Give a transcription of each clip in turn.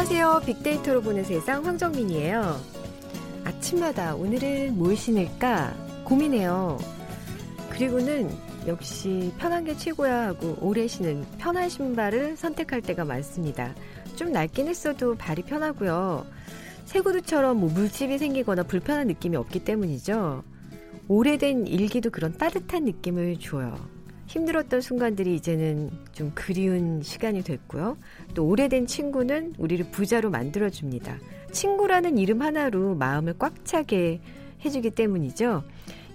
안녕하세요. 빅데이터로 보는 세상 황정민이에요. 아침마다 오늘은 뭘 신을까 고민해요. 그리고는 역시 편한 게 최고야 하고 오래 신은 편한 신발을 선택할 때가 많습니다. 좀 낡긴 했어도 발이 편하고요. 새 구두처럼 뭐 물집이 생기거나 불편한 느낌이 없기 때문이죠. 오래된 일기도 그런 따뜻한 느낌을 줘요. 힘들었던 순간들이 이제는 좀 그리운 시간이 됐고요. 또 오래된 친구는 우리를 부자로 만들어줍니다. 친구라는 이름 하나로 마음을 꽉 차게 해주기 때문이죠.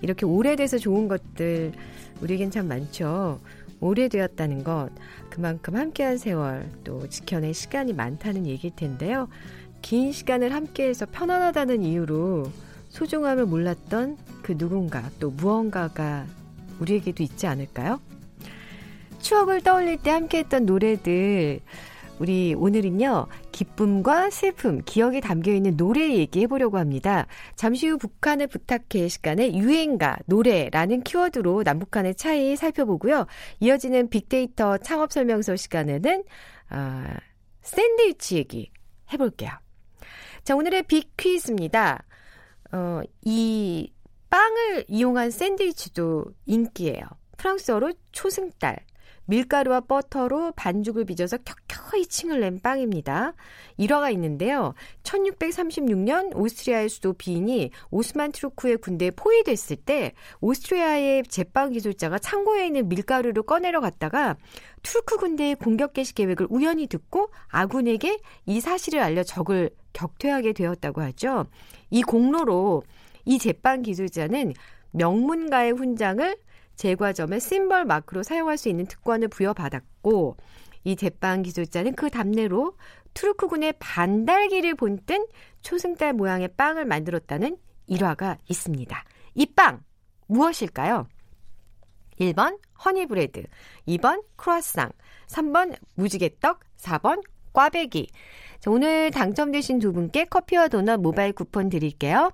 이렇게 오래돼서 좋은 것들 우리에겐 참 많죠. 오래되었다는 것, 그만큼 함께한 세월, 또 지켜낸 시간이 많다는 얘기일 텐데요. 긴 시간을 함께해서 편안하다는 이유로 소중함을 몰랐던 그 누군가, 또 무언가가 우리에게도 있지 않을까요? 추억을 떠올릴 때 함께했던 노래들, 우리 오늘은요, 기쁨과 슬픔, 기억에 담겨 있는 노래 얘기해 보려고 합니다. 잠시 후 북한을 부탁해 시간에 유행가, 노래라는 키워드로 남북한의 차이 살펴보고요. 이어지는 빅데이터 창업 설명서 시간에는, 아, 샌드위치 얘기 해볼게요. 자, 오늘의 빅 퀴즈입니다. 어, 이 빵을 이용한 샌드위치도 인기예요. 프랑스어로 초승달. 밀가루와 버터로 반죽을 빚어서 켜켜이 층을 낸 빵입니다. 일화가 있는데요. 1636년 오스트리아의 수도 빈이 오스만 투르크의 군대에 포위됐을 때 오스트리아의 제빵 기술자가 창고에 있는 밀가루를 꺼내러 갔다가 투르크 군대의 공격 개시 계획을 우연히 듣고 아군에게 이 사실을 알려 적을 격퇴하게 되었다고 하죠. 이 공로로 이 제빵 기술자는 명문가의 훈장을 제과점의 심벌 마크로 사용할 수 있는 특권을 부여받았고 이 제빵 기술자는 그 답례로 투르크군의 반달기를 본뜬 초승달 모양의 빵을 만들었다는 일화가 있습니다. 이 빵 무엇일까요? 1번 허니브레드, 2번 크로아상, 3번 무지개떡, 4번 꽈배기. 자, 오늘 당첨되신 두 분께 커피와 도넛 모바일 쿠폰 드릴게요.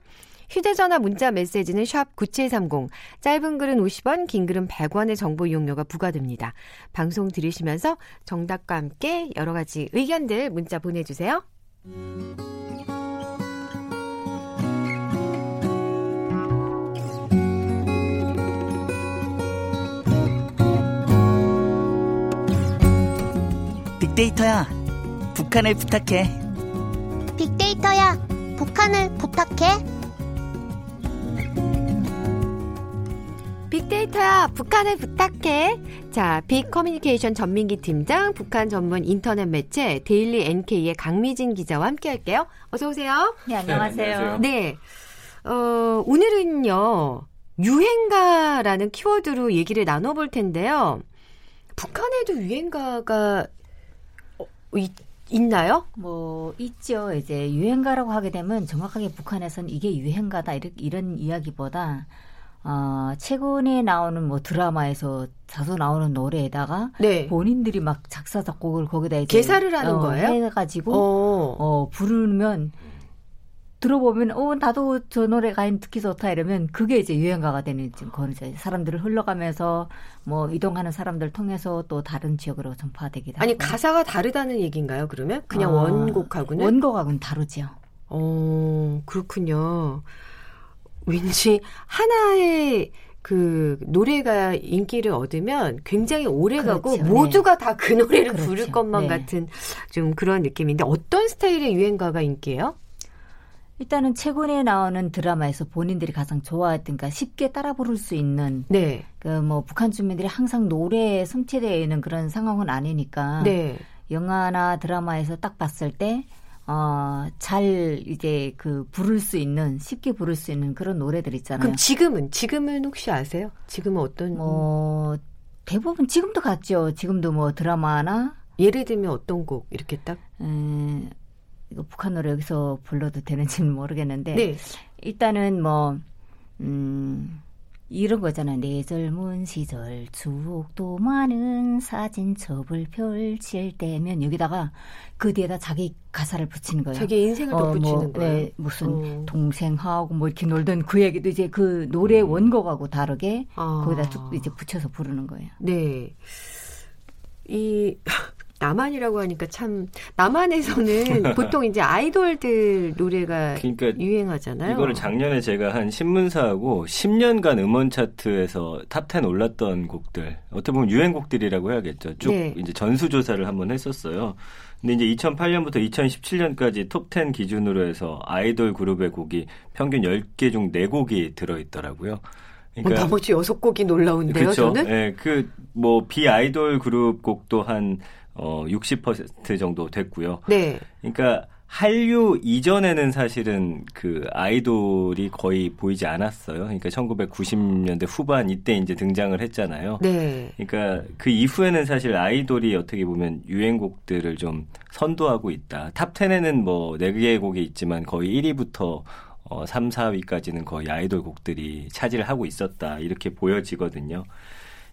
휴대전화 문자 메시지는 샵 9730, 짧은 글은 50원, 긴 글은 100원의 정보 이용료가 부과됩니다. 방송 들으시면서 정답과 함께 여러 가지 의견들 문자 보내주세요. 빅데이터야, 북한을 부탁해. 빅데이터야, 북한을 부탁해. 빅데이터야, 북한을 부탁해. 자, 빅 커뮤니케이션 전민기 팀장, 북한 전문 인터넷 매체 데일리 NK의 강미진 기자와 함께 할게요. 어서 오세요. 네, 안녕하세요. 네. 어, 오늘은요, 유행가라는 키워드로 얘기를 나눠 볼 텐데요. 북한에도 유행가가 어, 있, 있나요? 뭐 있죠. 이제 유행가라고 하게 되면 정확하게 북한에서는 이게 유행가다 이런, 이런 이야기보다 어, 최근에 나오는 뭐 드라마에서 자주 나오는 노래에다가 네. 본인들이 막 작사 작곡을 거기다 이제 개사를 하는 어, 거예요? 해가지고 어. 어 부르면 들어보면 어 나도 저 노래 가인 듣기 좋다 이러면 그게 이제 유행가가 되는 지금 그런 이제 사람들을 흘러가면서 뭐 이동하는 사람들 통해서 또 다른 지역으로 전파되기도 아니 가사가 다르다는 얘기인가요? 그러면 그냥 어, 원곡하고는 원곡하고는 다르죠. 어 그렇군요. 왠지 하나의 그 노래가 인기를 얻으면 굉장히 오래 그렇죠. 가고 모두가 다그 노래를 그렇죠. 부를 것만 네. 같은 좀 그런 느낌인데 어떤 스타일의 유행가가 인기예요? 일단은 최근에 나오는 드라마에서 본인들이 가장 좋아했던 가 쉽게 따라 부를 수 있는 네. 그뭐 북한 주민들이 항상 노래에 섬체되어 있는 그런 상황은 아니니까 네. 영화나 드라마에서 딱 봤을 때 어, 잘 이제 그 부를 수 있는 쉽게 부를 수 있는 그런 노래들 있잖아요. 그럼 지금은 지금은 혹시 아세요? 지금은 어떤 뭐 대부분 지금도 같죠. 지금도 뭐 드라마나 예를 들면 어떤 곡 이렇게 딱 음, 이거 북한 노래 여기서 불러도 되는지는 모르겠는데 네. 일단은 뭐 음. 이런 거잖아. 내 젊은 시절 추억도 많은 사진첩을 펼칠 때면 여기다가 그 뒤에다 자기 가사를 붙이는 거예요. 자기 인생을 어, 덧붙이는 뭐, 거예요. 네, 무슨 어. 동생하고 뭐 이렇게 놀던 그 얘기도 이제 그 노래 음. 원곡하고 다르게 아. 거기다 쭉 이제 붙여서 부르는 거예요. 네. 이 남한이라고 하니까 참 남한에서는 보통 이제 아이돌들 노래가 그러니까 유행하잖아요. 이거를 작년에 제가 한 신문사하고 10년간 음원 차트에서 top10 올랐던 곡들 어떻게 보면 유행곡들이라고 해야겠죠. 쭉 네. 이제 전수 조사를 한번 했었어요. 근데 이제 2008년부터 2017년까지 top 10 기준으로 해서 아이돌 그룹의 곡이 평균 10개 중 4곡이 들어 있더라고요. 그러니까 어, 나머지 6곡이 놀라운데요, 그쵸? 저는? 네, 그뭐 비아이돌 그룹 곡도 한 어, 60% 정도 됐고요. 네. 그러니까 한류 이전에는 사실은 그 아이돌이 거의 보이지 않았어요. 그러니까 1990년대 후반 이때 이제 등장을 했잖아요. 네. 그러니까 그 이후에는 사실 아이돌이 어떻게 보면 유행곡들을 좀 선도하고 있다. top 10에는 뭐 4개의 곡이 있지만 거의 1위부터 어, 3, 4위까지는 거의 아이돌 곡들이 차지를 하고 있었다. 이렇게 보여지거든요.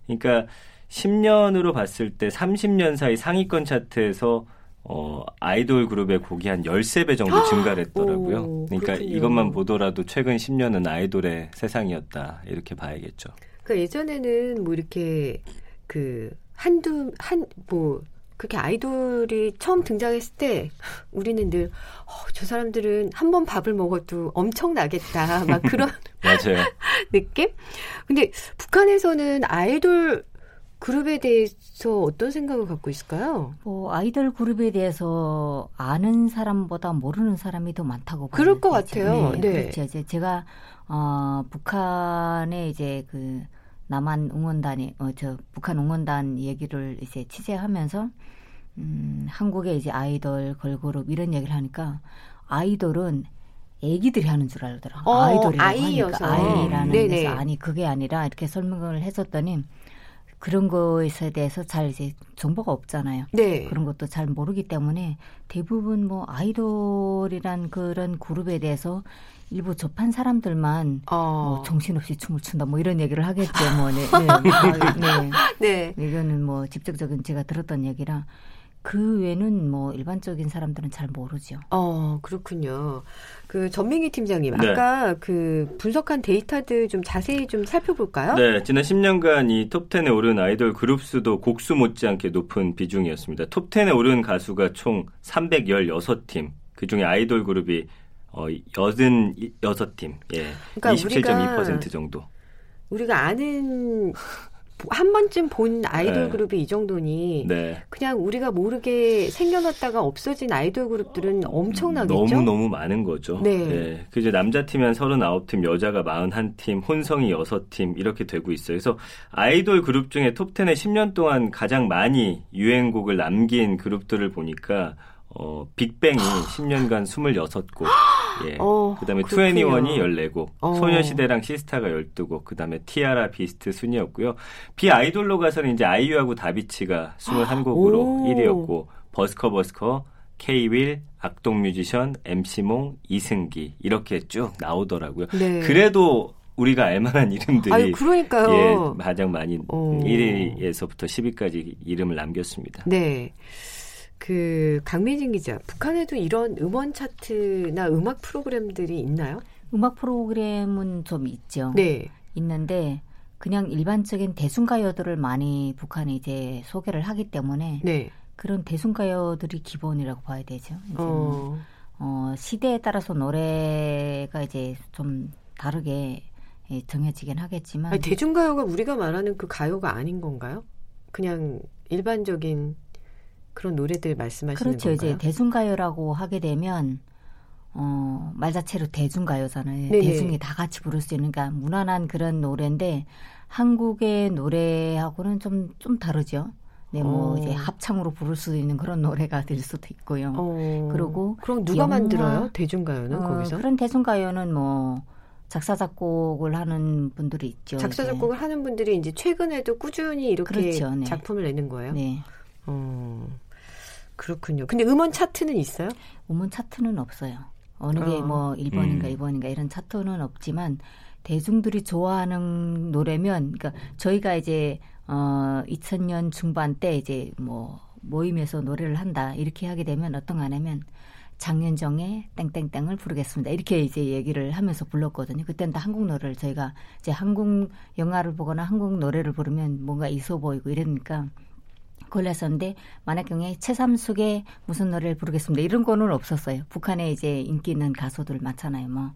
그러니까 10년으로 봤을 때 30년 사이 상위권 차트에서 어, 아이돌 그룹의 곡이 한 13배 정도 증가를 했더라고요. 오, 그러니까 이것만 보더라도 최근 10년은 아이돌의 세상이었다. 이렇게 봐야겠죠. 그러니까 예전에는 뭐 이렇게 그 한두 한 뭐 그렇게 아이돌이 처음 등장했을 때 우리는 늘 어, 저 사람들은 한 번 밥을 먹어도 엄청나겠다. 막 그런 맞아요. 느낌? 근데 북한에서는 아이돌 그룹에 대해서 어떤 생각을 갖고 있을까요? 뭐 아이돌 그룹에 대해서 아는 사람보다 모르는 사람이 더 많다고 그럴 것 같아요. 네, 네. 그렇죠. 이제 제가 어 북한의 이제 그 남한 응원단이 어 저 북한 응원단 얘기를 이제 취재하면서 음 한국의 이제 아이돌 걸그룹 이런 얘기를 하니까 아이돌은 애기들이 하는 줄 알더라고요. 어, 아이돌이라고 아이여서. 하니까 아이라는 네네. 데서 아니 그게 아니라 이렇게 설명을 했었더니 그런 것에 대해서 잘 이제 정보가 없잖아요. 네. 그런 것도 잘 모르기 때문에 대부분 뭐 아이돌이란 그런 그룹에 대해서 일부 접한 사람들만 어. 뭐 정신없이 춤을 춘다 뭐 이런 얘기를 하겠죠. 뭐 네. 네. 네. 네. 이거는 뭐 직접적인 제가 들었던 얘기라 그 외에는 뭐 일반적인 사람들은 잘 모르죠. 어, 그렇군요. 그 전민기 팀장님, 네. 아까 그 분석한 데이터들 좀 자세히 좀 살펴볼까요? 네, 지난 10년간 이 톱10에 오른 아이돌 그룹 수도 곡수 못지않게 높은 비중이었습니다. 톱10에 오른 가수가 총 316팀, 그 중에 아이돌 그룹이 어, 86팀, 예. 그러니까 27.2% 정도. 우리가 아는 한 번쯤 본 아이돌 네. 그룹이 이 정도니 네. 그냥 우리가 모르게 생겨났다가 없어진 아이돌 그룹들은 엄청나겠죠. 너무 너무 많은 거죠. 네. 네. 그 이제 남자 팀이 한 39팀, 여자가 41팀, 혼성이 6팀 이렇게 되고 있어요. 그래서 아이돌 그룹 중에 톱10에 10년 동안 가장 많이 유행곡을 남긴 그룹들을 보니까 어, 빅뱅이 10년간 26곡, 예. 어, 그 다음에 투애니원이 14곡, 어. 소녀시대랑 시스타가 12곡, 그 다음에 티아라 비스트 순이었고요. 비아이돌로 가서는 이제 아이유하고 다비치가 21곡으로 오. 1위였고 버스커 버스커, 케이윌, 악동 뮤지션, MC몽, 이승기 이렇게 쭉 나오더라고요. 네. 그래도 우리가 알만한 이름들이 아유, 그러니까요. 예, 가장 많이 오. 1위에서부터 10위까지 이름을 남겼습니다. 네. 그 강민진 기자, 북한에도 이런 음원 차트나 음악 프로그램들이 있나요? 음악 프로그램은 좀 있죠. 네. 있는데 그냥 일반적인 대중가요들을 많이 북한이 이제 소개를 하기 때문에 네. 그런 대중가요들이 기본이라고 봐야 되죠. 이제 어. 어, 시대에 따라서 노래가 이제 좀 다르게 예, 정해지긴 하겠지만 아니, 대중가요가 우리가 말하는 그 가요가 아닌 건가요? 그냥 일반적인 그런 노래들 말씀하시는 그렇죠. 건가요? 이제 대중가요라고 하게 되면 어, 말 자체로 대중가요잖아요. 네네. 대중이 다 같이 부를 수 있는 그러니까 무난한 그런 노래인데 한국의 노래하고는 좀 좀 다르죠. 네, 뭐 어. 이제 합창으로 부를 수 있는 그런 노래가 될 수도 있고요. 어. 그리고 그럼 누가 영화, 만들어요? 대중가요는 어, 거기서? 그런 대중가요는 뭐 작사 작곡을 하는 분들이 있죠. 작사 작곡을 이제. 하는 분들이 이제 최근에도 꾸준히 이렇게 그렇죠, 네. 작품을 내는 거예요. 네. 어. 그렇군요. 근데 음원 차트는 있어요? 음원 차트는 없어요. 어느 게뭐 어. 1번인가 음. 2번인가 이런 차트는 없지만 대중들이 좋아하는 노래면 그러니까 저희가 이제 어 2000년 중반 때 이제 뭐 모임에서 노래를 한다 이렇게 하게 되면 어떤 거 하냐면 장윤정의 땡땡땡을 부르겠습니다. 이렇게 이제 얘기를 하면서 불렀거든요. 그때는 다 한국 노래를 저희가 이제 한국 영화를 보거나 한국 노래를 부르면 뭔가 있어 보이고 이러니까 골랐었는데 만약 경우에 최삼숙의 무슨 노래를 부르겠습니다. 이런 거는 없었어요. 북한에 이제 인기 있는 가수들 많잖아요. 뭐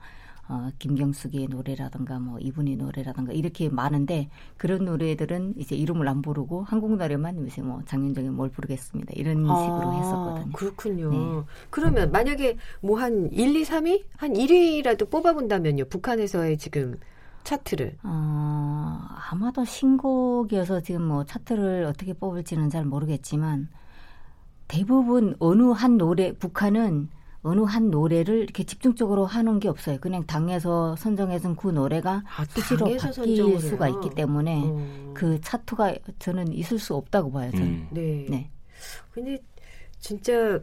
어, 김경숙의 노래라든가 뭐 이분의 노래라든가 이렇게 많은데 그런 노래들은 이제 이름을 안 부르고 한국 노래만 이제 뭐 장윤정이 뭘 부르겠습니다. 이런 아, 식으로 했었거든요. 그렇군요. 네. 그러면 만약에 뭐 한 1, 2, 3위? 한 1위라도 뽑아본다면요. 북한에서의 지금 차트를? 어, 아마도 신곡이어서 지금 뭐 차트를 어떻게 뽑을지는 잘 모르겠지만 대부분 어느 한 노래 북한은 어느 한 노래를 이렇게 집중적으로 하는 게 없어요. 그냥 당에서 선정해준 그 노래가 아, 수시로 바뀔 수가 있기 때문에 어. 그 차트가 저는 있을 수 없다고 봐요. 저는. 음. 네. 네. 근데 진짜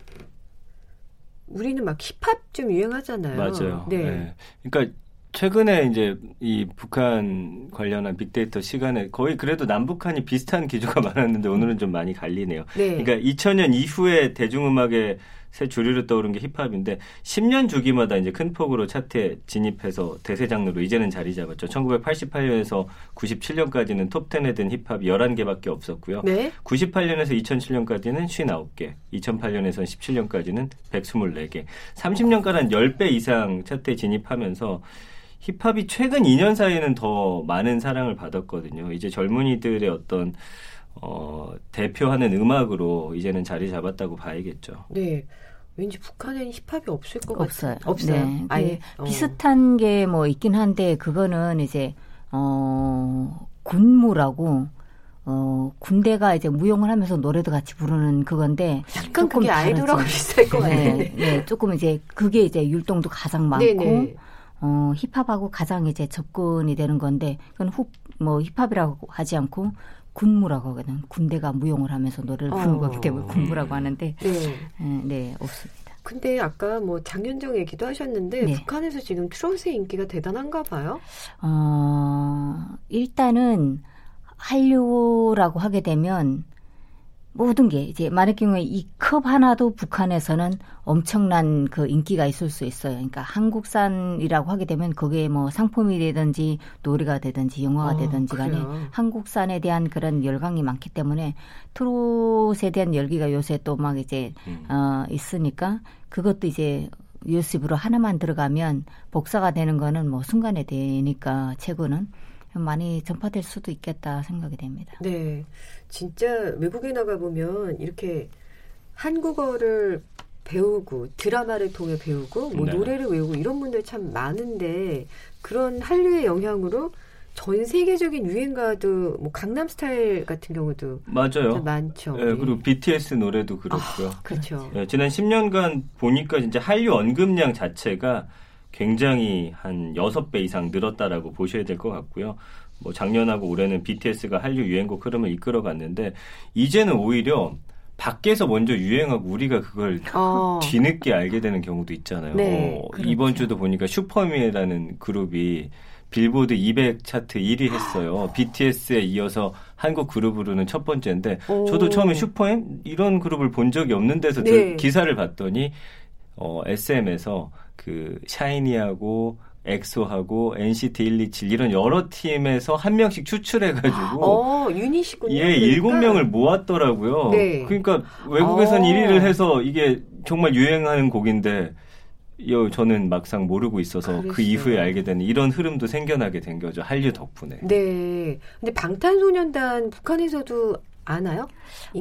우리는 막 힙합 좀 유행하잖아요. 맞아요. 네. 네. 그러니까 최근에 이제 이 북한 관련한 빅데이터 시간에 거의 그래도 남북한이 비슷한 기조가 많았는데 오늘은 좀 많이 갈리네요. 네. 그러니까 2000년 이후에 대중음악의 새 주류로 떠오른 게 힙합인데 10년 주기마다 이제 큰 폭으로 차트에 진입해서 대세 장르로 이제는 자리 잡았죠. 1988년에서 97년까지는 톱10에 든 힙합이 11개밖에 없었고요. 네? 98년에서 2007년까지는 59개, 2008년에서 17년까지는 124개, 30년간 10배 이상 차트에 진입하면서 힙합이 최근 2년 사이에는 더 많은 사랑을 받았거든요. 이제 젊은이들의 어떤 어, 대표하는 음악으로 이제는 자리 잡았다고 봐야겠죠. 네. 왠지 북한에는 힙합이 없을 것 없어요. 같아요. 없어요. 네. 아예 어. 비슷한 게 뭐 있긴 한데 그거는 이제 어 군무라고 어 군대가 이제 무용을 하면서 노래도 같이 부르는 그건데 약간 그게 아이돌하고 비슷할 것 같아요. 네, 네, 조금 이제 그게 이제 율동도 가장 많고 네네. 어 힙합하고 가장 이제 접근이 되는 건데 그건 훅 뭐 힙합이라고 하지 않고 군무라고 하거든. 군대가 무용을 하면서 노래를 부르는 어. 거기 때문에 군무라고 하는데 네. 네, 네 없습니다. 근데 아까 뭐 장윤정 얘기도 하셨는데 네. 북한에서 지금 트롯의 인기가 대단한가 봐요? 어, 일단은 한류라고 하게 되면 모든 게 이제 만약 경우에 이 컵 하나도 북한에서는 엄청난 그 인기가 있을 수 있어요. 그러니까 한국산이라고 하게 되면 그게 뭐 상품이 되든지 노래가 되든지 영화가 어, 되든지 간에 그래요. 한국산에 대한 그런 열광이 많기 때문에 트롯에 대한 열기가 요새 또 막 이제 음. 어 있으니까 그것도 이제 유습으로 하나만 들어가면 복사가 되는 거는 뭐 순간에 되니까 최고는 많이 전파될 수도 있겠다 생각이 됩니다. 네. 진짜 외국에 나가 보면 이렇게 한국어를 배우고 드라마를 통해 배우고 뭐 네. 노래를 외우고 이런 분들 참 많은데 그런 한류의 영향으로 전 세계적인 유행가도 뭐 강남 스타일 같은 경우도 맞아요. 많죠. 네, 그리고 BTS 노래도 그렇고요. 아, 그렇죠. 네, 지난 10년간 보니까 진짜 한류 언급량 자체가 굉장히 한 6배 이상 늘었다라고 보셔야 될 것 같고요. 뭐 작년하고 올해는 BTS가 한류 유행곡 흐름을 이끌어 갔는데 이제는 오히려 밖에서 먼저 유행하고 우리가 그걸 어. 뒤늦게 알게 되는 경우도 있잖아요. 네, 어, 이번 주도 보니까 슈퍼미라는 그룹이 빌보드 200 차트 1위 했어요. BTS에 이어서 한국 그룹으로는 첫 번째인데 오. 저도 처음에 슈퍼엠 이런 그룹을 본 적이 없는 데서 네. 기사를 봤더니 어, SM에서 그 샤이니하고 엑소하고 NCT 127 이런 여러 팀에서 한 명씩 추출해가지고 어, 유닛이군요. 예, 일곱 그러니까. 명을 모았더라고요. 네. 그러니까 외국에선 어. 1위를 해서 이게 정말 유행하는 곡인데 요 저는 막상 모르고 있어서 그랬어요. 그 이후에 알게 되는 이런 흐름도 생겨나게 된 거죠 한류 덕분에. 네. 근데 방탄소년단 북한에서도 아나요?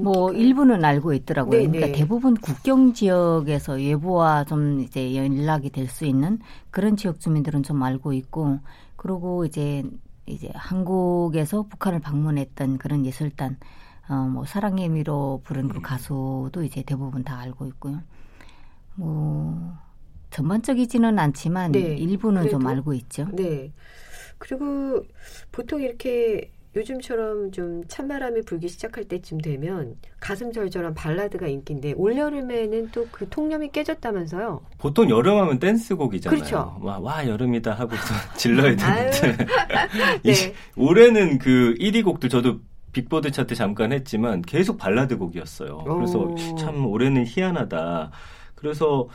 뭐 일부는 알고 있더라고요. 네네. 그러니까 네. 대부분 국경 지역에서 외부와 좀 이제 연락이 될 수 있는 그런 지역 주민들은 좀 알고 있고 그리고 이제 이제 한국에서 북한을 방문했던 그런 예술단 어 뭐 사랑의 미로 부른 그 가수도 이제 대부분 다 알고 있고요. 뭐 전반적이지는 않지만 네. 일부는 그래도? 좀 알고 있죠. 네. 그리고 보통 이렇게 요즘처럼 좀 찬바람이 불기 시작할 때쯤 되면 가슴 절절한 발라드가 인기인데 올여름에는 또 그 통념이 깨졌다면서요? 보통 여름하면 댄스곡이잖아요. 그렇죠. 와, 와 여름이다 하고서 질러야 되는데 네. 올해는 그 1위 곡도 저도 빌보드 차트 잠깐 했지만 계속 발라드 곡이었어요. 그래서 오. 참 올해는 희한하다. 그래서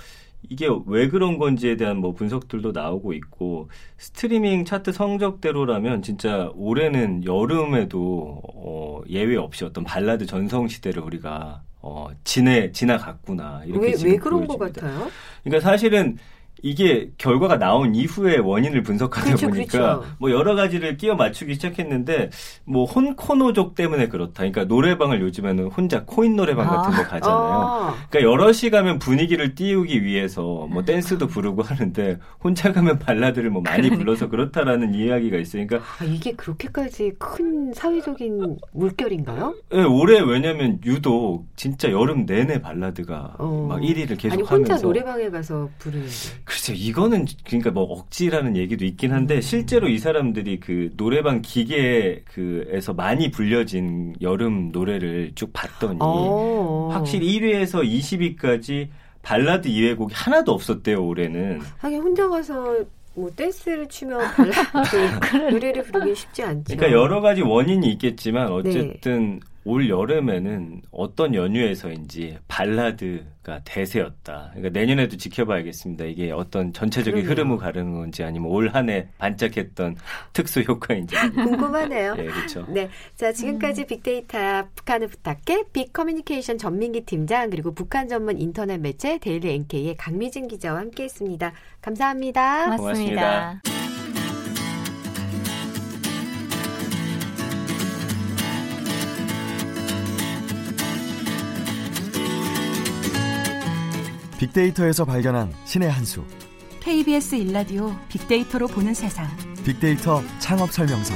이게 왜 그런 건지에 대한 뭐 분석들도 나오고 있고 스트리밍 차트 성적대로라면 진짜 올해는 여름에도 어 예외 없이 어떤 발라드 전성 시대를 우리가 어 지내 지나갔구나 이렇게 왜, 왜 그런 것 같아요? 그러니까 사실은 이게 결과가 나온 이후에 원인을 분석하다 그렇죠, 보니까 그렇죠. 뭐 여러 가지를 끼워 맞추기 시작했는데 뭐 혼코노족 때문에 그렇다. 그러니까 노래방을 요즘에는 혼자 코인 노래방 아. 같은 데 가잖아요. 아. 그러니까 여럿이 가면 분위기를 띄우기 위해서 뭐 댄스도 부르고 하는데 혼자 가면 발라드를 뭐 많이 그러니까. 불러서 그렇다라는 이야기가 있으니까 아, 이게 그렇게까지 큰 사회적인 물결인가요? 네, 올해 왜냐면 유독 진짜 여름 내내 발라드가 어. 막 1위를 계속 아니, 혼자 노래방에 가서 부르는데 글쎄 이거는 그러니까 뭐 억지라는 얘기도 있긴 한데 음. 실제로 이 사람들이 그 노래방 기계 그에서 많이 불려진 여름 노래를 쭉 봤더니 오. 어. 확실히 1위에서 20위까지 발라드 이외 곡이 하나도 없었대요 올해는. 하긴 혼자 가서 뭐 댄스를 추면 발라드 노래를 부르기 쉽지 않죠. 그러니까 여러 가지 원인이 있겠지만 어쨌든 네. 올 여름에는 어떤 연유에서인지 발라드가 대세였다. 그러니까 내년에도 지켜봐야겠습니다. 이게 어떤 전체적인 그러네요. 흐름을 가르는 건지 아니면 올 한 해 반짝했던 특수 효과인지 궁금하네요. 네, 그렇죠. 네, 자 지금까지 빅데이터 북한을 부탁해 빅커뮤니케이션 전민기 팀장 그리고 북한 전문 인터넷 매체 데일리 NK의 강미진 기자와 함께했습니다. 감사합니다. 고맙습니다. 고맙습니다. 빅데이터에서 발견한 신의 한 수. KBS 일라디오 빅데이터로 보는 세상. 빅데이터 창업 설명서.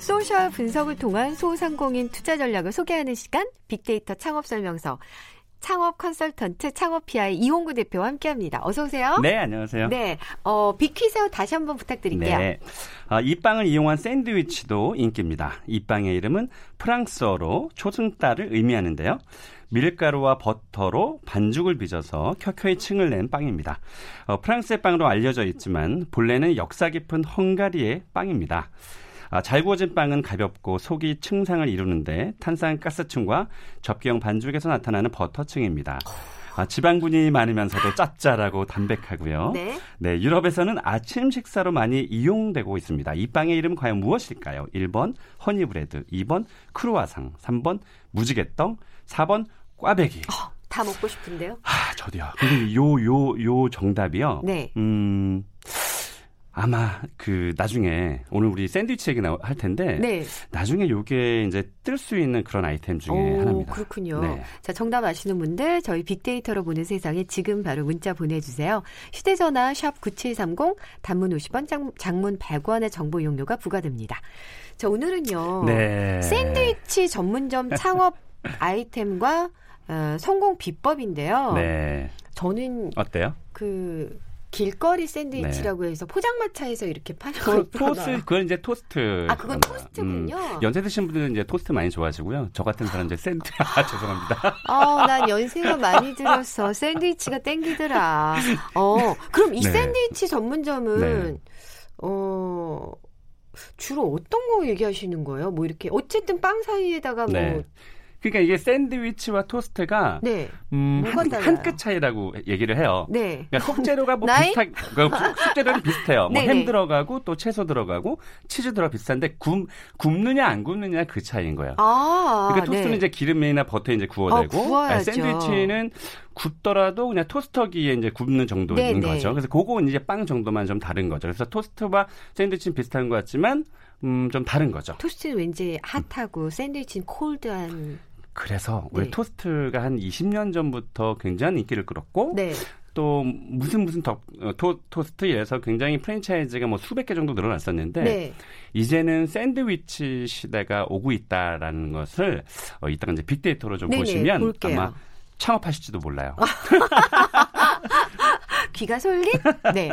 소셜 분석을 통한 소상공인 투자 전략을 소개하는 시간 빅데이터 창업 설명서. 창업 컨설턴트 창업피아의 이홍구 대표와 함께합니다. 어서 오세요. 네, 안녕하세요. 네, 어, 빅퀴즈 다시 한번 부탁드릴게요. 네, 아, 이 빵을 이용한 샌드위치도 인기입니다. 이 빵의 이름은 프랑스어로 초승달을 의미하는데요. 밀가루와 버터로 반죽을 빚어서 켜켜이 층을 낸 빵입니다. 어, 프랑스의 빵으로 알려져 있지만 본래는 역사 깊은 헝가리의 빵입니다. 아, 잘 구워진 빵은 가볍고 속이 층상을 이루는데 탄산가스층과 접기형 반죽에서 나타나는 버터층입니다. 아, 지방분이 많으면서도 짭짤하고 담백하고요. 네. 네, 유럽에서는 아침 식사로 많이 이용되고 있습니다. 이 빵의 이름 과연 무엇일까요? 1번 허니브레드, 2번 크루아상, 3번 무지개떡, 4번 꽈배기. 어, 다 먹고 싶은데요? 아, 저도요. 근데 요, 요, 요 정답이요. 네. 음, 아마 그 나중에 오늘 우리 샌드위치 얘기 할 텐데 네. 나중에 요게 이제 뜰 수 있는 그런 아이템 중에 오, 하나입니다. 그렇군요. 네. 자, 정답 아시는 분들 저희 빅데이터로 보는 세상에 지금 바로 문자 보내 주세요. 휴대 전화 샵 9730 단문 50원 장, 장문 100원의 정보 용료가 부과됩니다. 자, 오늘은요. 네. 샌드위치 전문점 창업 아이템과 어, 성공 비법인데요. 네. 저는 어때요? 그 길거리 샌드위치라고 네. 해서 포장마차에서 이렇게 파는 거 토스 그건 이제 토스트. 아 그건 토스트군요. 음, 연세 드신 분들은 이제 토스트 많이 좋아하시고요. 저 같은 사람 이제 샌드 아 죄송합니다. 어 난 연세가 많이 들어서 샌드위치가 땡기더라. 어 그럼 이 네. 샌드위치 전문점은 네. 어. 주로 어떤 거 얘기하시는 거예요? 뭐 이렇게 어쨌든 빵 사이에다가 뭐 네. 그러니까 이게 샌드위치와 토스트가 네. 음, 한끗 차이라고 얘기를 해요. 네. 그러니까 속재료가 뭐 비슷하 그러니까 속재료는 비슷해요. 뭐 햄 들어가고 또 채소 들어가고 치즈 들어가 비슷한데 굽 굽느냐 안 굽느냐 그 차이인 거예요. 아, 그러니까 토스트는 네. 이제 기름이나 버터에 이제 구워내고 아, 샌드위치는 굽더라도 그냥 토스터기에 이제 굽는 정도인 네, 네. 거죠. 그래서 그거는 이제 빵 정도만 좀 다른 거죠. 그래서 토스트와 샌드위치는 비슷한 것 같지만 음, 좀 다른 거죠. 토스트는 왠지 hot하고 음. 샌드위치는 cold한 그래서 우리 네. 토스트가 한 20년 전부터 굉장히 인기를 끌었고 네. 또 무슨 무슨 더, 어, 토, 토스트 에서 굉장히 프랜차이즈가 뭐 수백 개 정도 늘어났었는데 네. 이제는 샌드위치 시대가 오고 있다라는 것을 어, 이따가 이제 빅데이터로 좀 네네, 보시면 볼게요. 아마 창업하실지도 몰라요. 귀가 솔깃? 네.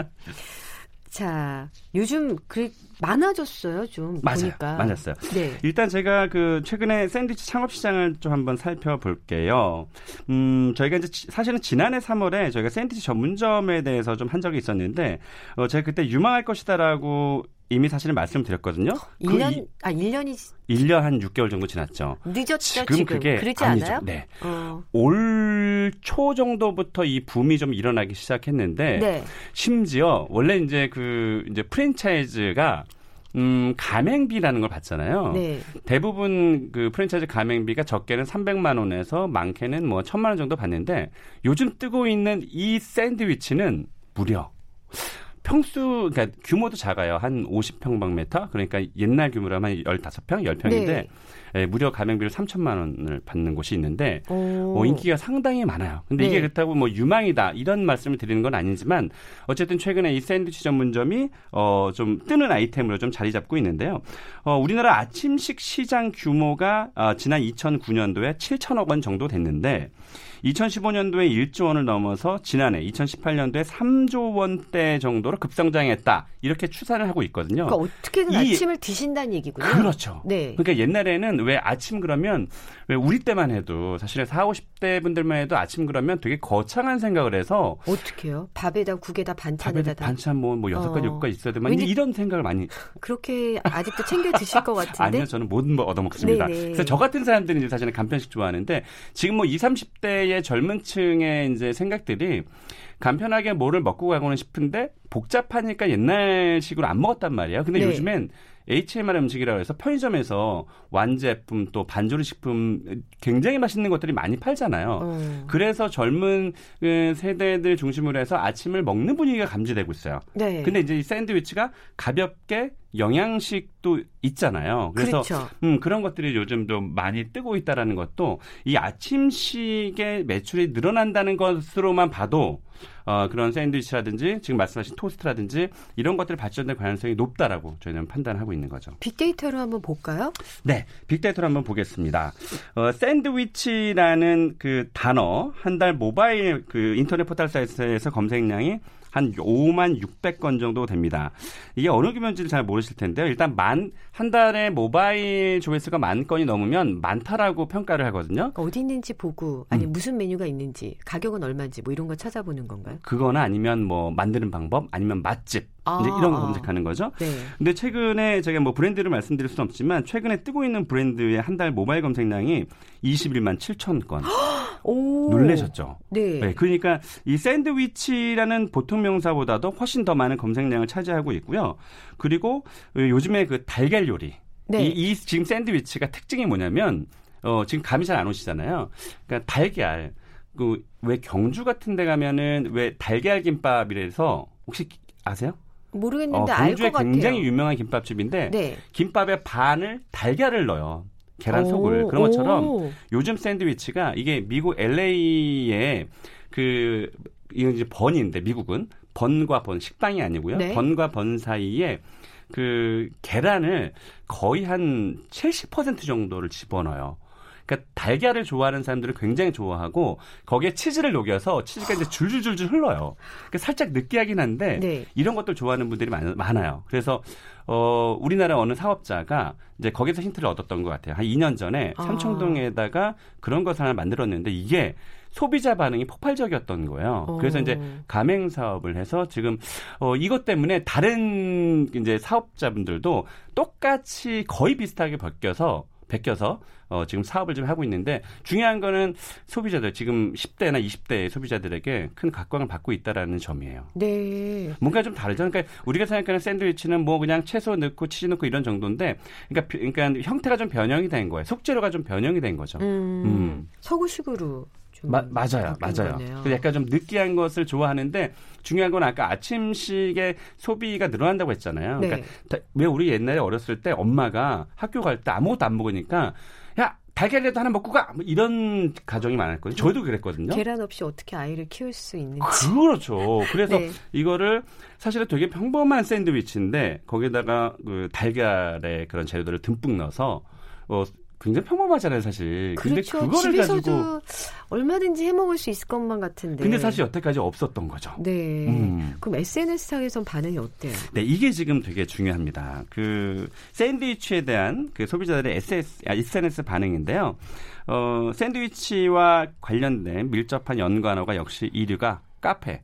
자, 요즘 그 많아졌어요, 좀 맞아요. 보니까. 많았어요. 네. 일단 제가 그 최근에 샌드위치 창업 시장을 좀 한번 살펴볼게요. 음, 저희가 이제 사실은 지난해 3월에 저희가 샌드위치 전문점에 대해서 좀 한 적이 있었는데 어 제가 그때 유망할 것이다라고 이미 사실은 말씀드렸거든요. 1년 그아 1년이 1년 한 6개월 정도 지났죠. 늦었죠 지금, 지금. 그게 그렇지 아니죠. 않아요? 네. 어. 올초 정도부터 이 붐이 좀 일어나기 시작했는데 네. 심지어 원래 이제 그 이제 프랜차이즈가 음, 가맹비라는 걸 받잖아요. 네. 대부분 그 프랜차이즈 가맹비가 적게는 300만 원에서 많게는 뭐 1000만 원 정도 받는데 요즘 뜨고 있는 이 샌드위치는 무려 평수 그러니까 규모도 작아요. 한 50평방미터. 그러니까 옛날 규모라면 15평, 10평인데 네. 예, 무려 가맹비를 3천만 원을 받는 곳이 있는데 어, 인기가 상당히 많아요. 근데 네. 이게 그렇다고 뭐 유망이다 이런 말씀을 드리는 건 아니지만 어쨌든 최근에 이 샌드위치 전문점이 어, 좀 뜨는 아이템으로 좀 자리 잡고 있는데요. 어, 우리나라 아침식 시장 규모가 어, 지난 2009년도에 7천억 원 정도 됐는데 2015년도에 1조 원을 넘어서 지난해 2018년도에 3조 원대 정도로 급성장했다. 이렇게 추산을 하고 있거든요. 그러니까 어떻게든 이, 아침을 드신다는 얘기군요. 그렇죠. 네. 그러니까 옛날에는 왜 아침 그러면 왜 우리 때만 해도 사실은 40, 50대 분들만 해도 아침 그러면 되게 거창한 생각을 해서 어떻게요? 밥에다 국에다 반찬에다 밥에다 반찬 뭐, 뭐 여섯 가지, 어. 가지 있어야 되만 이런 생각을 많이 그렇게 아직도 챙겨 드실 것 같은데. 아니요, 저는 모든 거 얻어 먹습니다. 그래서 저 같은 사람들은 이제 사실은 간편식 좋아하는데 지금 뭐 20, 30대의 젊은 층의 이제 생각들이 간편하게 뭐를 먹고 가고는 싶은데 복잡하니까 옛날식으로 안 먹었단 말이에요. 근데 네. 요즘엔 HMR 음식이라고 해서 편의점에서 완제품 또 반조리 식품 굉장히 맛있는 것들이 많이 팔잖아요. 음. 그래서 젊은 그 세대들 중심으로 해서 아침을 먹는 분위기가 감지되고 있어요. 네. 근데 이제 이 샌드위치가 가볍게 영양식도 있잖아요. 그래서 그렇죠. 음, 그런 것들이 요즘 좀 많이 뜨고 있다라는 것도 이 아침식의 매출이 늘어난다는 것으로만 봐도 어, 그런 샌드위치라든지 지금 말씀하신 토스트라든지 이런 것들이 발전될 가능성이 높다라고 저희는 판단하고 있는 거죠. 빅데이터로 한번 볼까요? 네, 빅데이터로 한번 보겠습니다. 어, 샌드위치라는 그 단어 한 달 모바일 그 인터넷 포털 사이트에서 검색량이 한 5만 600건 정도 됩니다. 이게 어느 규모인지를 잘 모르실 텐데요. 일단 만, 한 달에 모바일 조회수가 만 건이 넘으면 많다라고 평가를 하거든요. 그러니까 어디 있는지 보고, 아니 음. 무슨 메뉴가 있는지, 가격은 얼마인지 뭐 이런 거 찾아보는 건가요? 그거나 아니면 뭐 만드는 방법, 아니면 맛집, 아, 이제 이런 거 검색하는 거죠. 네. 근데 최근에 제가 뭐 브랜드를 말씀드릴 수는 없지만 최근에 뜨고 있는 브랜드의 한 달 모바일 검색량이 21만 7천 건. 오. 놀라셨죠? 네. 네. 그러니까 이 샌드위치라는 보통 명사보다도 훨씬 더 많은 검색량을 차지하고 있고요. 그리고 요즘에 그 달걀 요리. 네. 이, 이 지금 샌드위치가 특징이 뭐냐면 어 지금 감이 잘 안 오시잖아요. 그러니까 달걀 그 왜 경주 같은 데 가면은 왜 달걀 김밥이라서 혹시 아세요? 모르겠는데 어, 알것 같아요. 굉장히 유명한 김밥집인데 네. 김밥에 반을 달걀을 넣어요. 계란 속을 그런 것처럼 오. 요즘 샌드위치가 이게 미국 LA의 그 이건 이제 번인데 미국은 번과 번 식당이 아니고요. 네. 번과 번 사이에 그 계란을 거의 한 70% 정도를 집어넣어요. 그러니까 달걀을 좋아하는 사람들을 굉장히 좋아하고 거기에 치즈를 녹여서 치즈가 이제 줄줄줄줄 흘러요. 그러니까 살짝 느끼하긴 한데 네. 이런 것들 좋아하는 분들이 많, 많아요. 그래서 어 우리나라 어느 사업자가 이제 거기서 힌트를 얻었던 것 같아요. 한 2년 전에 아. 삼청동에다가 그런 것을 하나 만들었는데 이게 소비자 반응이 폭발적이었던 거예요. 오. 그래서 이제 어. 가맹 사업을 해서 지금 어 이것 때문에 다른 이제 사업자분들도 똑같이 거의 비슷하게 바뀌어서 베껴서 어, 지금 사업을 좀 하고 있는데 중요한 거는 소비자들 지금 10대나 20대 소비자들에게 큰 각광을 받고 있다라는 점이에요. 네. 뭔가 좀 다르죠. 그러니까 우리가 생각하는 샌드위치는 뭐 그냥 채소 넣고 치즈 넣고 이런 정도인데 그러니까 그러니까 형태가 좀 변형이 된 거예요. 속재료가 좀 변형이 된 거죠. 음. 음. 서구식으로 마, 맞아요, 맞아요. 그 약간 좀 느끼한 것을 좋아하는데 중요한 건 아까 아침식의 소비가 늘어난다고 했잖아요. 네. 그러니까 왜 우리 옛날에 어렸을 때 엄마가 학교 갈 때 아무것도 안 먹으니까 야 달걀이라도 하나 먹고 가! 뭐 이런 가정이 많았거든요. 저희도 그랬거든요. 계란 없이 어떻게 아이를 키울 수 있는지. 그렇죠. 그래서 네. 이거를 사실은 되게 평범한 샌드위치인데 거기다가 그 달걀의 그런 재료들을 듬뿍 넣어서 어, 굉장히 평범하잖아요, 사실. 그렇죠. 근데 그거를 가지고 얼마든지 해 먹을 수 있을 것만 같은데. 근데 사실 여태까지 없었던 거죠. 네. 음. 그럼 SNS 상에선 반응이 어때요? 네, 이게 지금 되게 중요합니다. 그 샌드위치에 대한 그 소비자들의 SS, 아, SNS 반응인데요. 어, 샌드위치와 관련된 밀접한 연관어가 역시 1위가 카페.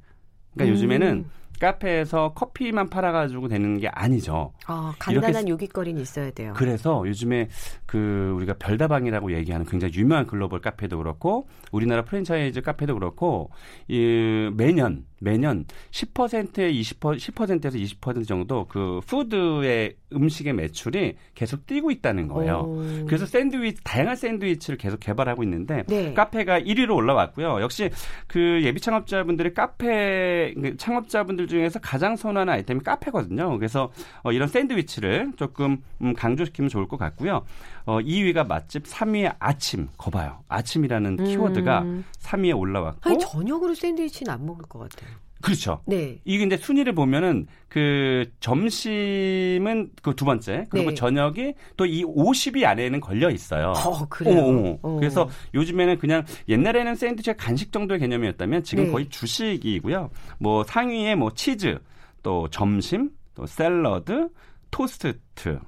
그러니까 음. 요즘에는 카페에서 커피만 팔아가지고 되는 게 아니죠. 아, 간단한 요깃거리는 있어야 돼요. 그래서 요즘에 그 우리가 별다방이라고 얘기하는 굉장히 유명한 글로벌 카페도 그렇고 우리나라 프랜차이즈 카페도 그렇고 이 매년 매년 10%에 20% 10%에서 20% 정도 그 food의 음식의 매출이 계속 뛰고 있다는 거예요. 오. 그래서 샌드위치 다양한 샌드위치를 계속 개발하고 있는데 네. 카페가 1위로 올라왔고요. 역시 그 예비 창업자분들의 카페 그 창업자분들 중에서 가장 선호하는 아이템이 카페거든요. 그래서 어, 이런 샌드위치를 조금 음, 강조시키면 좋을 것 같고요. 어, 2위가 맛집, 3위에 아침. 거봐요. 아침이라는 음. 키워드가 3위에 올라왔고. 아니, 저녁으로 샌드위치는 안 먹을 것 같아요. 그렇죠. 네. 이게 이제 순위를 보면은 그 점심은 그 두 번째 그리고 네. 저녁이 또 이 50위 안에는 걸려 있어요. 어, 그래요. 어머, 어머. 그래서 요즘에는 그냥 옛날에는 샌드위치가 간식 정도의 개념이었다면 지금 네. 거의 주식이고요. 뭐 상위에 뭐 치즈, 또 점심, 또 샐러드, 토스트,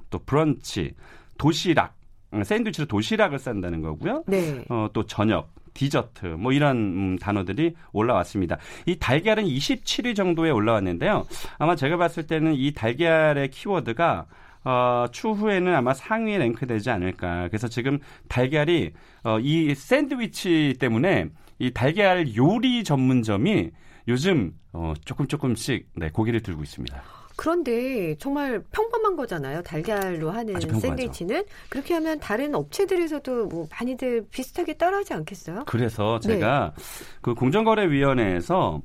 또 브런치, 도시락, 샌드위치로 도시락을 싼다는 거고요. 네. 어, 또 저녁, 디저트 뭐 이런 음, 단어들이 올라왔습니다. 이 달걀은 27위 정도에 올라왔는데요. 아마 제가 봤을 때는 이 달걀의 키워드가 어, 추후에는 아마 상위에 랭크되지 않을까. 그래서 지금 달걀이 어, 이 샌드위치 때문에 이 달걀 요리 전문점이 요즘 어, 조금 조금씩 네, 고기를 들고 있습니다. 그런데 정말 평범한 거잖아요. 달걀로 하는 샌드위치는 그렇게 하면 다른 업체들에서도 뭐 많이들 비슷하게 따라하지 않겠어요? 그래서 네. 제가 네. 그 공정거래위원회에서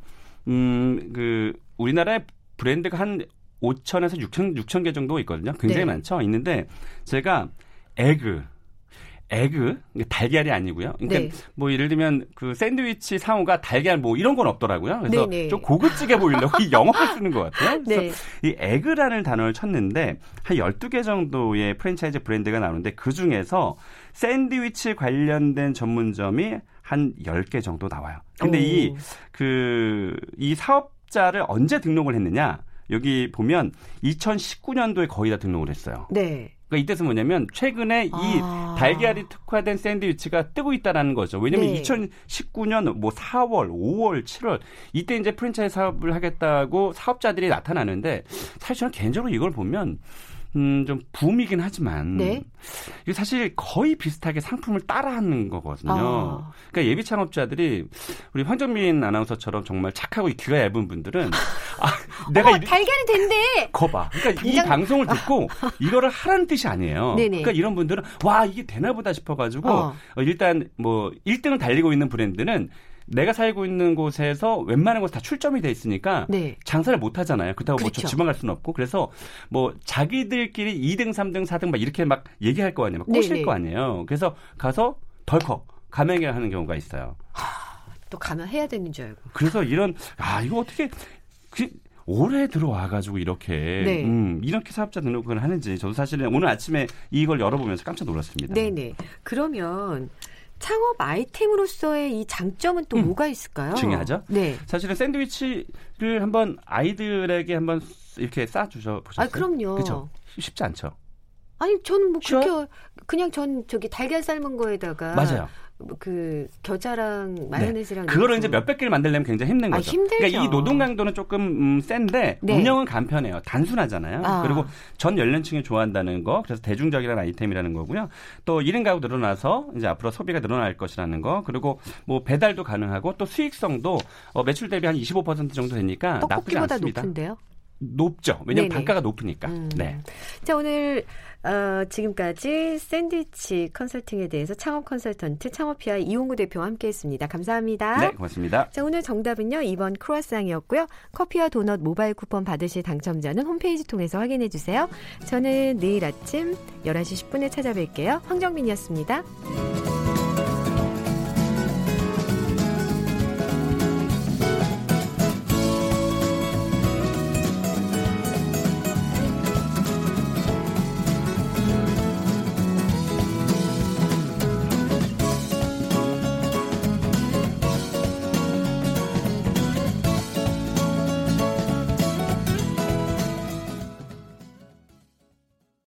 음 그 우리나라의 브랜드가 한 5천에서 6천 6천 개 정도 있거든요. 굉장히 네. 많죠. 있는데 제가 egg egg 달걀이 아니고요. 그러니까 네. 뭐 예를 들면 그 샌드위치 상호가 달걀 뭐 이런 건 없더라고요. 그래서 네네. 네. 좀 고급지게 보이려고 이 영어를 쓰는 것 같아요. 그래서 네. 이 egg라는 단어를 쳤는데 한 12개 정도의 프랜차이즈 브랜드가 나오는데 그 중에서 샌드위치 관련된 전문점이 한 10개 정도 나와요. 근데 이 그이 그, 사업자를 언제 등록을 했느냐? 여기 보면 2019년도에 거의 다 등록을 했어요. 네. 그러니까 이 뜻은 뭐냐면 최근에 아. 이 달걀이 특화된 샌드위치가 뜨고 있다라는 거죠. 왜냐면 네. 2019년 뭐 4월, 5월, 7월 이때 이제 프랜차이즈 사업을 하겠다고 사업자들이 나타나는데 사실 저는 개인적으로 이걸 보면 음, 좀 붐이긴 하지만 네? 이게 사실 거의 비슷하게 상품을 따라하는 거거든요. 아. 그러니까 예비 창업자들이 우리 황정민 아나운서처럼 정말 착하고 귀가 얇은 분들은 아, 내가 어, 이, 달걀이 된대. 거봐. 그러니까 당장... 이 방송을 듣고 이거를 하라는 뜻이 아니에요. 네네. 그러니까 이런 분들은 와 이게 되나 보다 싶어가지고 어. 어, 일단 뭐 1등을 달리고 있는 브랜드는 내가 살고 있는 곳에서 웬만한 곳 다 출점이 돼 있으니까 네. 장사를 못 하잖아요. 그렇다고 뭐 그렇죠. 뭐 지방 갈 수는 없고 그래서 뭐 자기들끼리 2등, 3등, 4등 막 이렇게 막 얘기할 거 아니에요. 막 꼬실 네네. 거 아니에요. 그래서 가서 덜컥 감행을 하는 경우가 있어요. 하, 또 감행해야 되는 줄 알고. 그래서 이런 아 이거 어떻게 그, 올해 들어와가지고 이렇게 네. 음, 이렇게 사업자 등록을 하는지 저도 사실은 오늘 아침에 이걸 열어보면서 깜짝 놀랐습니다. 네네. 그러면 창업 아이템으로서의 이 장점은 또 음, 뭐가 있을까요? 중요하죠. 네. 사실은 샌드위치를 한번 아이들에게 한번 이렇게 싸 주셔 보셨어요? 아, 그럼요. 그렇죠. 쉽지 않죠. 아니 저는 뭐 그렇게 그냥 전 저기 달걀 삶은 거에다가 맞아요. 그 겨자랑 마요네즈랑 네. 그거를 이제 몇백 개를 만들려면 굉장히 힘든 아, 거죠. 아, 힘들죠. 그러니까 이 노동 강도는 조금 음, 센데 네. 운영은 간편해요. 단순하잖아요. 아. 그리고 전 연령층이 좋아한다는 거, 그래서 대중적이라는 아이템이라는 거고요. 또 1인 가구 늘어나서 이제 앞으로 소비가 늘어날 것이라는 거, 그리고 뭐 배달도 가능하고 또 수익성도 어, 매출 대비 한 25% 정도 되니까 나쁘지 않습니다. 높은데요? 높죠. 왜냐하면 네네. 단가가 높으니까. 음. 네. 자 오늘 어, 지금까지 샌드위치 컨설팅에 대해서 창업 컨설턴트 창업피아 이용구 대표와 함께했습니다. 감사합니다. 네, 고맙습니다. 자 오늘 정답은요 2번 크로아상이었고요. 커피와 도넛 모바일 쿠폰 받으실 당첨자는 홈페이지 통해서 확인해 주세요. 저는 내일 아침 11시 10분에 찾아뵐게요. 황정민이었습니다.